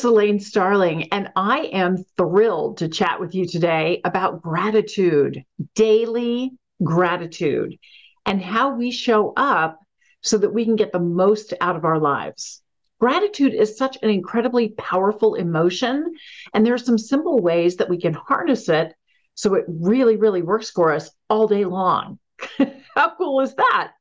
It's Elaine Starling, and I am thrilled to chat with you today about gratitude, daily gratitude, and how we show up so that we can get the most out of our lives. Gratitude is such an incredibly powerful emotion, and there are some simple ways that we can harness it so it really, really works for us all day long. How cool is that?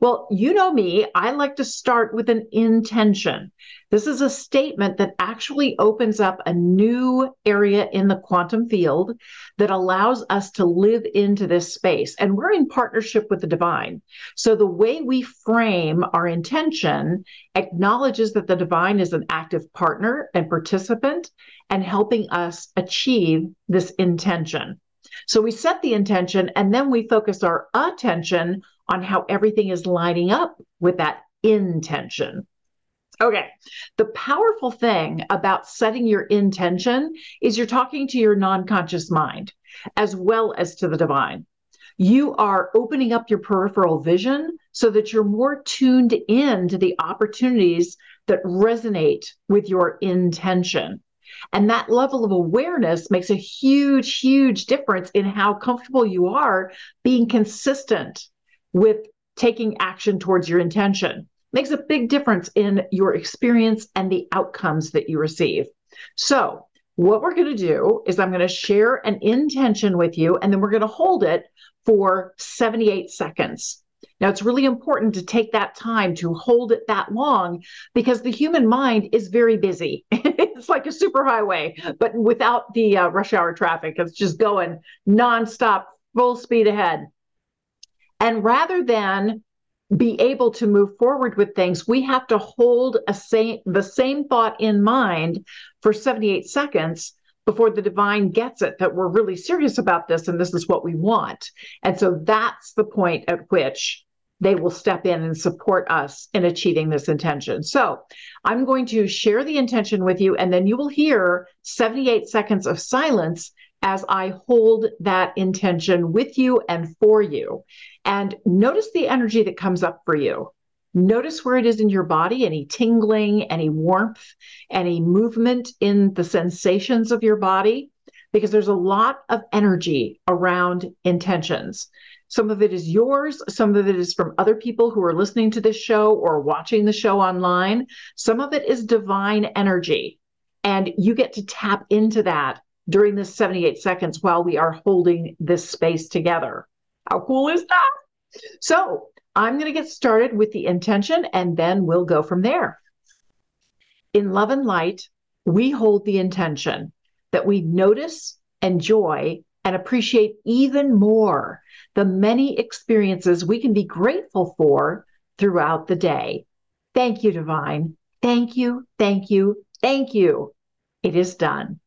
Well, you know me, I like to start with an intention. This is a statement that actually opens up a new area in the quantum field that allows us to live into this space. And we're in partnership with the divine. So the way we frame our intention acknowledges that the divine is an active partner and participant and helping us achieve this intention. So we set the intention and then we focus our attention on how everything is lining up with that intention. Okay. The powerful thing about setting your intention is you're talking to your non conscious mind as well as to the divine. You are opening up your peripheral vision so that you're more tuned in to the opportunities that resonate with your intention. And that level of awareness makes a huge, huge difference in how comfortable you are being consistent with taking action towards your intention. Makes a big difference in your experience and the outcomes that you receive. So, what we're going to do is I'm going to share an intention with you, and then we're going to hold it for 78 seconds. Now, it's really important to take that time to hold it that long because the human mind is very busy. it's like a superhighway, but without the uh, rush hour traffic. It's just going nonstop, full speed ahead. And rather than be able to move forward with things, we have to hold a same, the same thought in mind for 78 seconds before the divine gets it that we're really serious about this and this is what we want. And so that's the point at which they will step in and support us in achieving this intention. So I'm going to share the intention with you, and then you will hear 78 seconds of silence as I hold that intention with you and for you. And notice the energy that comes up for you. Notice where it is in your body any tingling, any warmth, any movement in the sensations of your body, because there's a lot of energy around intentions. Some of it is yours, some of it is from other people who are listening to this show or watching the show online. Some of it is divine energy. And you get to tap into that during this 78 seconds while we are holding this space together. How cool is that? So I'm going to get started with the intention and then we'll go from there. In love and light, we hold the intention that we notice, enjoy, and appreciate even more the many experiences we can be grateful for throughout the day. Thank you, Divine. Thank you, thank you, thank you. It is done.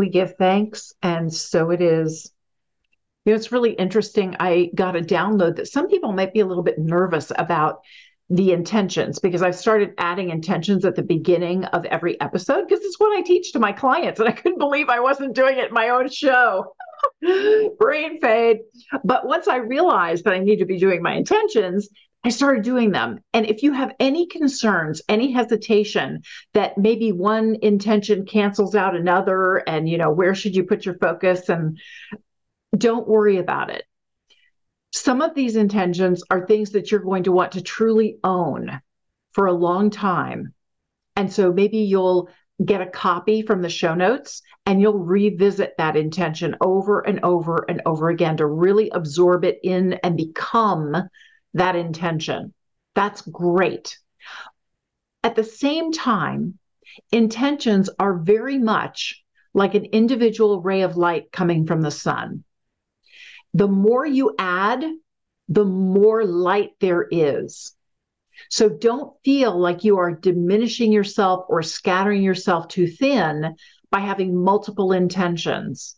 We give thanks, and so it is. You know, it's really interesting. I got a download that some people might be a little bit nervous about the intentions because I've started adding intentions at the beginning of every episode because it's what I teach to my clients. And I couldn't believe I wasn't doing it in my own show. Brain fade. But once I realized that I need to be doing my intentions, I started doing them. And if you have any concerns, any hesitation that maybe one intention cancels out another, and you know, where should you put your focus? And don't worry about it some of these intentions are things that you're going to want to truly own for a long time. And so maybe you'll get a copy from the show notes and you'll revisit that intention over and over and over again to really absorb it in and become that intention. That's great. At the same time, intentions are very much like an individual ray of light coming from the sun the more you add, the more light there is. So don't feel like you are diminishing yourself or scattering yourself too thin by having multiple intentions.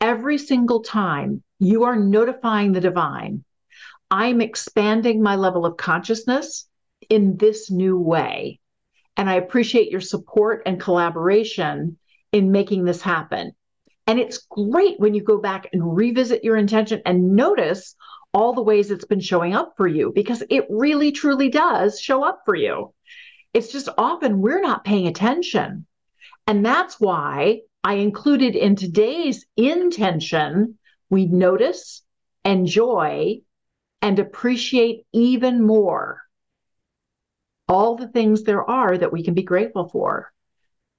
Every single time you are notifying the divine, I'm expanding my level of consciousness in this new way. And I appreciate your support and collaboration in making this happen. And it's great when you go back and revisit your intention and notice all the ways it's been showing up for you because it really truly does show up for you. It's just often we're not paying attention. And that's why I included in today's intention, we notice, enjoy, and appreciate even more all the things there are that we can be grateful for.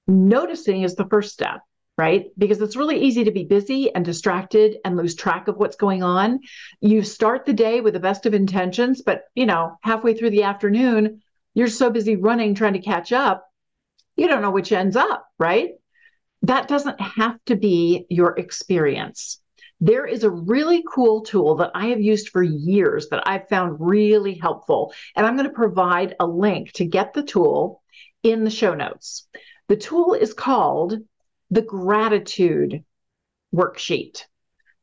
Noticing is the first step right? Because it's really easy to be busy and distracted and lose track of what's going on. You start the day with the best of intentions, but you know, halfway through the afternoon, you're so busy running trying to catch up, you don't know which ends up, right? That doesn't have to be your experience. There is a really cool tool that I have used for years that I've found really helpful. And I'm going to provide a link to get the tool in the show notes. The tool is called the gratitude worksheet,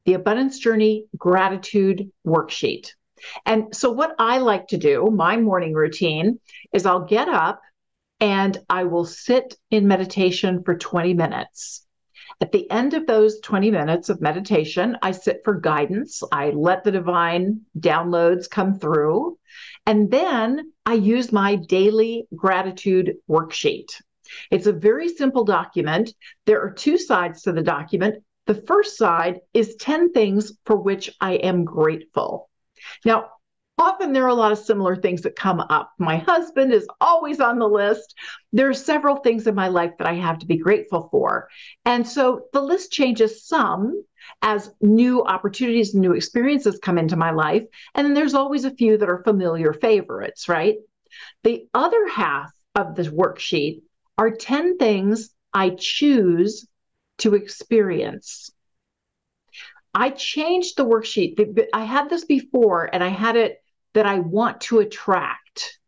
the abundance journey gratitude worksheet. And so, what I like to do, my morning routine, is I'll get up and I will sit in meditation for 20 minutes. At the end of those 20 minutes of meditation, I sit for guidance. I let the divine downloads come through. And then I use my daily gratitude worksheet. It's a very simple document. There are two sides to the document. The first side is 10 things for which I am grateful. Now, often there are a lot of similar things that come up. My husband is always on the list. There are several things in my life that I have to be grateful for. And so the list changes some as new opportunities and new experiences come into my life. And then there's always a few that are familiar favorites, right? The other half of the worksheet are 10 things I choose to experience. I changed the worksheet. I had this before and I had it that I want to attract.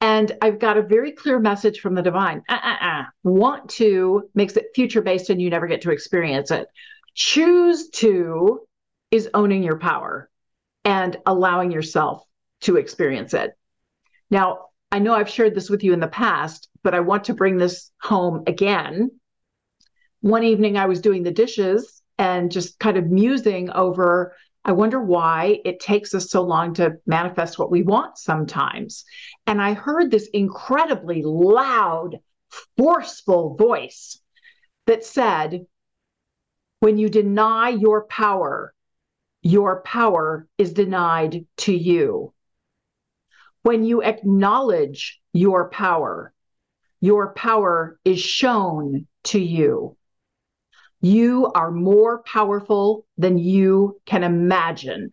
And I've got a very clear message from the divine. Uh-uh-uh. Want to makes it future based and you never get to experience it. Choose to is owning your power and allowing yourself to experience it. Now, I know I've shared this with you in the past, but I want to bring this home again. One evening I was doing the dishes and just kind of musing over I wonder why it takes us so long to manifest what we want sometimes. And I heard this incredibly loud, forceful voice that said, When you deny your power, your power is denied to you. When you acknowledge your power, your power is shown to you. You are more powerful than you can imagine.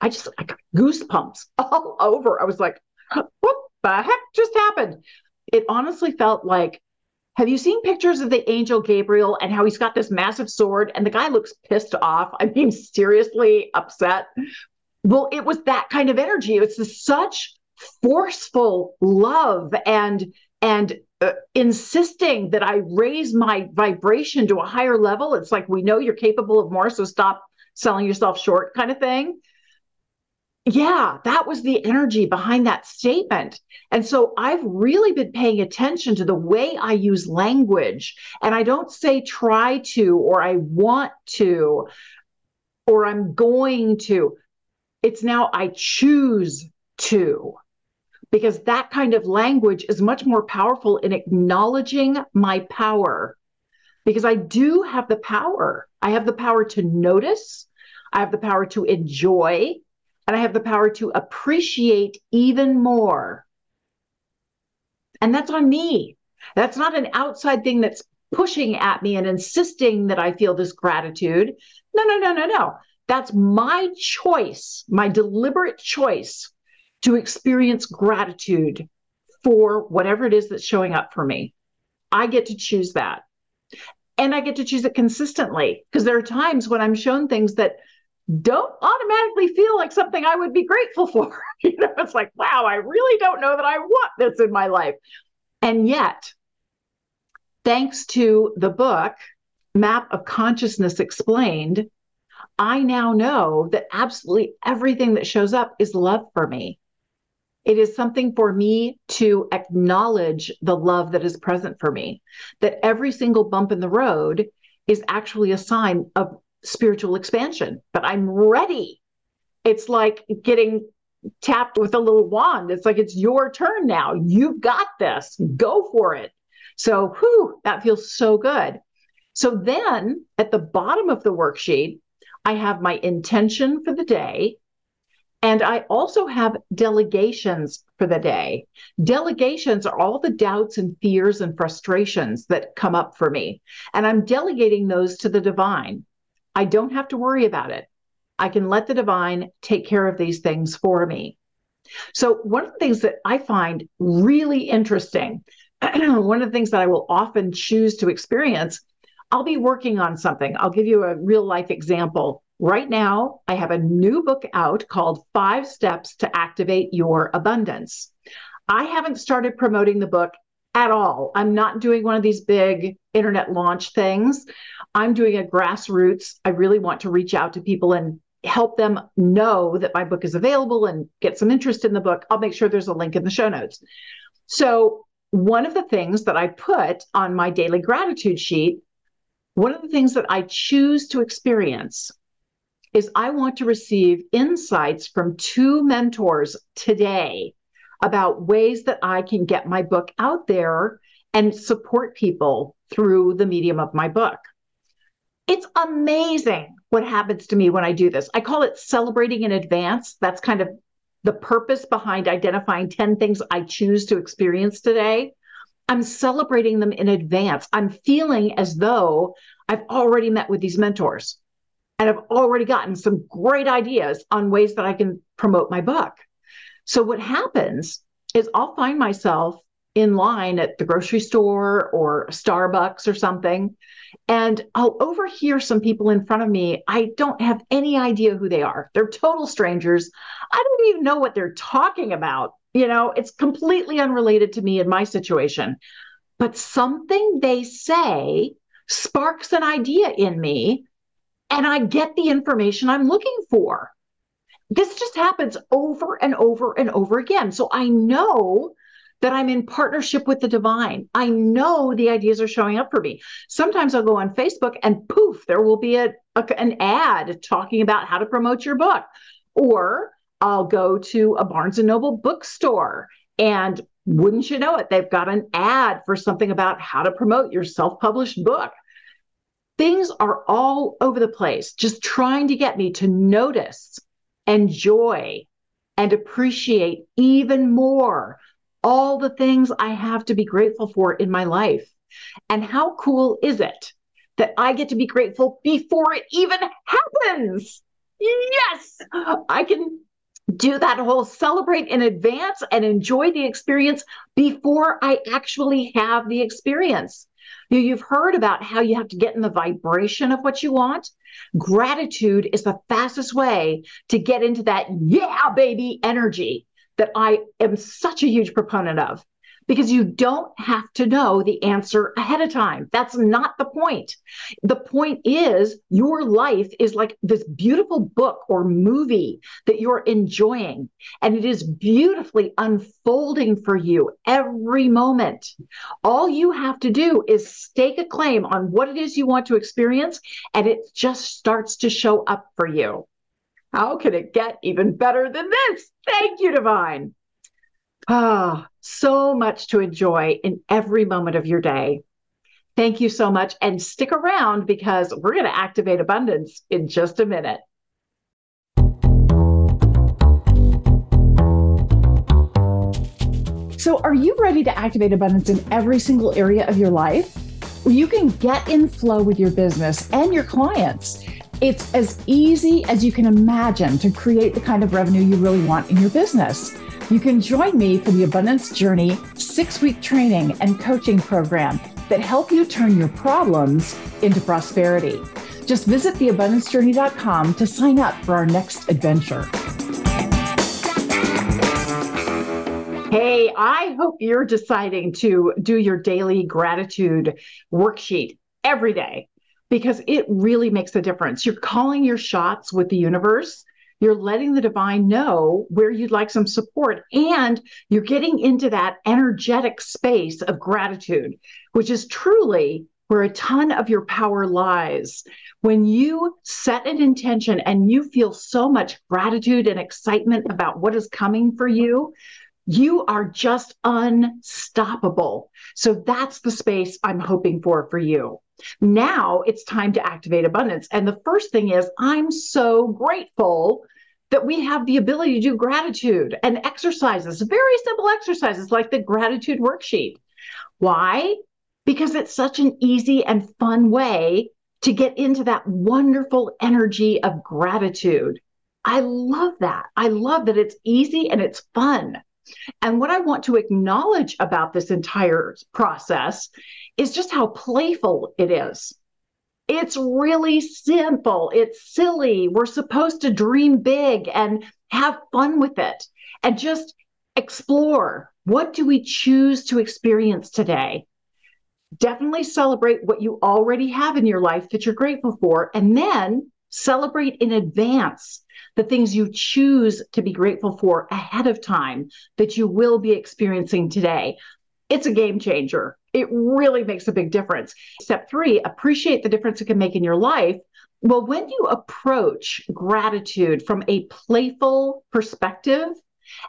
I just I got goosebumps all over. I was like, what the heck just happened? It honestly felt like have you seen pictures of the angel Gabriel and how he's got this massive sword and the guy looks pissed off? I mean, seriously upset. Well, it was that kind of energy. It's such forceful love and and uh, insisting that I raise my vibration to a higher level. It's like, we know you're capable of more, so stop selling yourself short, kind of thing. Yeah, that was the energy behind that statement. And so I've really been paying attention to the way I use language. And I don't say try to, or I want to, or I'm going to. It's now I choose to because that kind of language is much more powerful in acknowledging my power. Because I do have the power. I have the power to notice, I have the power to enjoy, and I have the power to appreciate even more. And that's on me. That's not an outside thing that's pushing at me and insisting that I feel this gratitude. No, no, no, no, no. That's my choice, my deliberate choice to experience gratitude for whatever it is that's showing up for me. I get to choose that. And I get to choose it consistently because there are times when I'm shown things that don't automatically feel like something I would be grateful for. you know, it's like, wow, I really don't know that I want this in my life. And yet, thanks to the book, Map of Consciousness Explained, I now know that absolutely everything that shows up is love for me. It is something for me to acknowledge the love that is present for me, that every single bump in the road is actually a sign of spiritual expansion, but I'm ready. It's like getting tapped with a little wand. It's like it's your turn now. You've got this. Go for it. So, whew, that feels so good. So then at the bottom of the worksheet, I have my intention for the day. And I also have delegations for the day. Delegations are all the doubts and fears and frustrations that come up for me. And I'm delegating those to the divine. I don't have to worry about it. I can let the divine take care of these things for me. So, one of the things that I find really interesting, one of the things that I will often choose to experience, I'll be working on something. I'll give you a real life example. Right now, I have a new book out called Five Steps to Activate Your Abundance. I haven't started promoting the book at all. I'm not doing one of these big internet launch things. I'm doing a grassroots. I really want to reach out to people and help them know that my book is available and get some interest in the book. I'll make sure there's a link in the show notes. So, one of the things that I put on my daily gratitude sheet, one of the things that I choose to experience is I want to receive insights from two mentors today about ways that I can get my book out there and support people through the medium of my book. It's amazing what happens to me when I do this. I call it celebrating in advance. That's kind of the purpose behind identifying 10 things I choose to experience today. I'm celebrating them in advance. I'm feeling as though I've already met with these mentors and I've already gotten some great ideas on ways that I can promote my book. So what happens is I'll find myself in line at the grocery store or Starbucks or something, and I'll overhear some people in front of me. I don't have any idea who they are. They're total strangers. I don't even know what they're talking about. You know, it's completely unrelated to me and my situation. But something they say sparks an idea in me, and I get the information I'm looking for this just happens over and over and over again. So I know that I'm in partnership with the divine. I know the ideas are showing up for me. Sometimes I'll go on Facebook and poof, there will be a, a, an ad talking about how to promote your book. Or I'll go to a Barnes and Noble bookstore and wouldn't you know it, they've got an ad for something about how to promote your self published book. Things are all over the place, just trying to get me to notice enjoy and appreciate even more all the things I have to be grateful for in my life. And how cool is it that I get to be grateful before it even happens? Yes, I can do that whole celebrate in advance and enjoy the experience before I actually have the experience. You've heard about how you have to get in the vibration of what you want. Gratitude is the fastest way to get into that, yeah, baby energy that I am such a huge proponent of. Because you don't have to know the answer ahead of time. That's not the point. The point is your life is like this beautiful book or movie that you're enjoying, and it is beautifully unfolding for you every moment. All you have to do is stake a claim on what it is you want to experience, and it just starts to show up for you. How can it get even better than this? Thank you, Divine. Ah, so much to enjoy in every moment of your day. Thank you so much. And stick around because we're going to activate abundance in just a minute. So, are you ready to activate abundance in every single area of your life? You can get in flow with your business and your clients. It's as easy as you can imagine to create the kind of revenue you really want in your business. You can join me for the Abundance Journey six week training and coaching program that help you turn your problems into prosperity. Just visit theabundancejourney.com to sign up for our next adventure. Hey, I hope you're deciding to do your daily gratitude worksheet every day because it really makes a difference. You're calling your shots with the universe you're letting the divine know where you'd like some support. And you're getting into that energetic space of gratitude, which is truly where a ton of your power lies. When you set an intention and you feel so much gratitude and excitement about what is coming for you, you are just unstoppable. So that's the space I'm hoping for for you. Now it's time to activate abundance. And the first thing is, I'm so grateful that we have the ability to do gratitude and exercises, very simple exercises like the gratitude worksheet. Why? Because it's such an easy and fun way to get into that wonderful energy of gratitude. I love that. I love that it's easy and it's fun. And what I want to acknowledge about this entire process is just how playful it is. It's really simple. It's silly. We're supposed to dream big and have fun with it and just explore. What do we choose to experience today? Definitely celebrate what you already have in your life that you're grateful for, and then celebrate in advance the things you choose to be grateful for ahead of time that you will be experiencing today. It's a game changer. It really makes a big difference. Step three, appreciate the difference it can make in your life. Well, when you approach gratitude from a playful perspective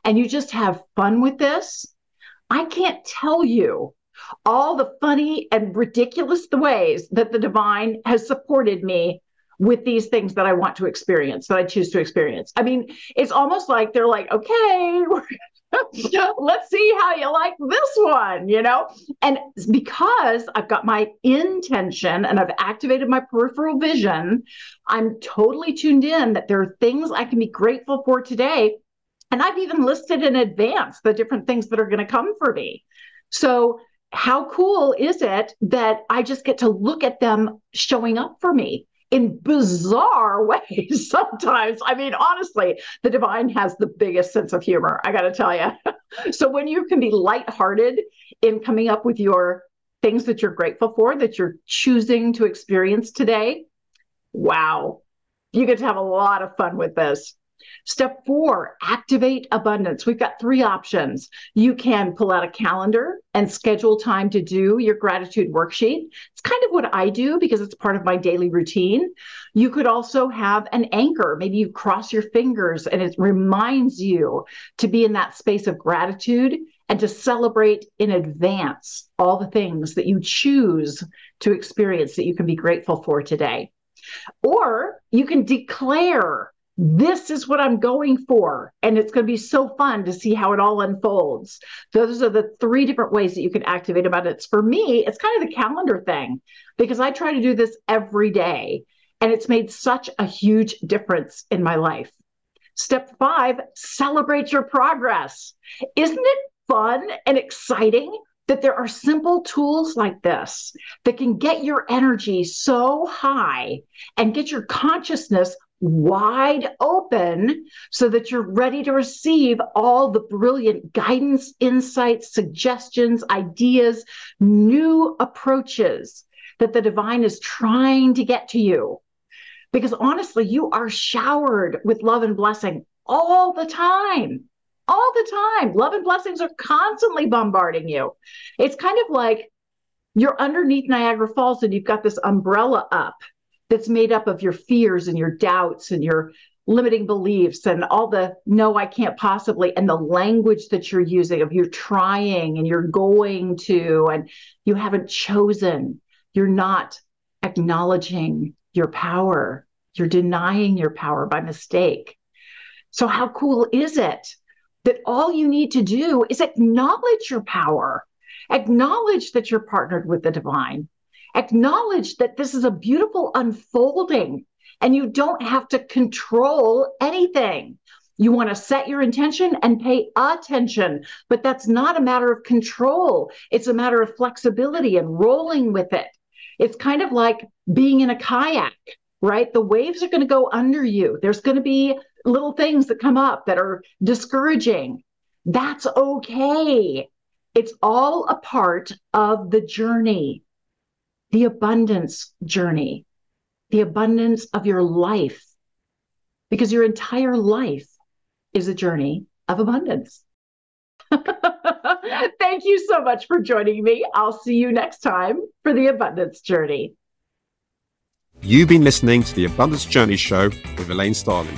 and you just have fun with this, I can't tell you all the funny and ridiculous ways that the divine has supported me with these things that I want to experience, that I choose to experience. I mean, it's almost like they're like, okay, let's see how you like this one, you know? And because I've got my intention and I've activated my peripheral vision, I'm totally tuned in that there are things I can be grateful for today. And I've even listed in advance the different things that are going to come for me. So, how cool is it that I just get to look at them showing up for me? In bizarre ways sometimes. I mean, honestly, the divine has the biggest sense of humor, I got to tell you. so when you can be lighthearted in coming up with your things that you're grateful for, that you're choosing to experience today, wow, you get to have a lot of fun with this. Step four, activate abundance. We've got three options. You can pull out a calendar and schedule time to do your gratitude worksheet. It's kind of what I do because it's part of my daily routine. You could also have an anchor. Maybe you cross your fingers and it reminds you to be in that space of gratitude and to celebrate in advance all the things that you choose to experience that you can be grateful for today. Or you can declare this is what I'm going for. And it's going to be so fun to see how it all unfolds. Those are the three different ways that you can activate abundance. For me, it's kind of the calendar thing because I try to do this every day. And it's made such a huge difference in my life. Step five, celebrate your progress. Isn't it fun and exciting that there are simple tools like this that can get your energy so high and get your consciousness wide open so that you're ready to receive all the brilliant guidance, insights, suggestions, ideas, new approaches that the divine is trying to get to you. Because honestly, you are showered with love and blessing all the time. All the time. Love and blessings are constantly bombarding you. It's kind of like you're underneath Niagara Falls and you've got this umbrella up that's made up of your fears and your doubts and your limiting beliefs and all the no, I can't possibly, and the language that you're using of you're trying and you're going to, and you haven't chosen. You're not acknowledging your power. You're denying your power by mistake. So, how cool is it that all you need to do is acknowledge your power, acknowledge that you're partnered with the divine, acknowledge that this is a beautiful unfolding and you don't have to control anything. You want to set your intention and pay attention, but that's not a matter of control. It's a matter of flexibility and rolling with it. It's kind of like being in a kayak, right? The waves are going to go under you. There's going to be little things that come up that are discouraging. That's okay. It's all a part of the journey, the abundance journey, the abundance of your life, because your entire life is a journey of abundance. Thank you so much for joining me. I'll see you next time for the Abundance Journey. You've been listening to the Abundance Journey Show with Elaine Starling.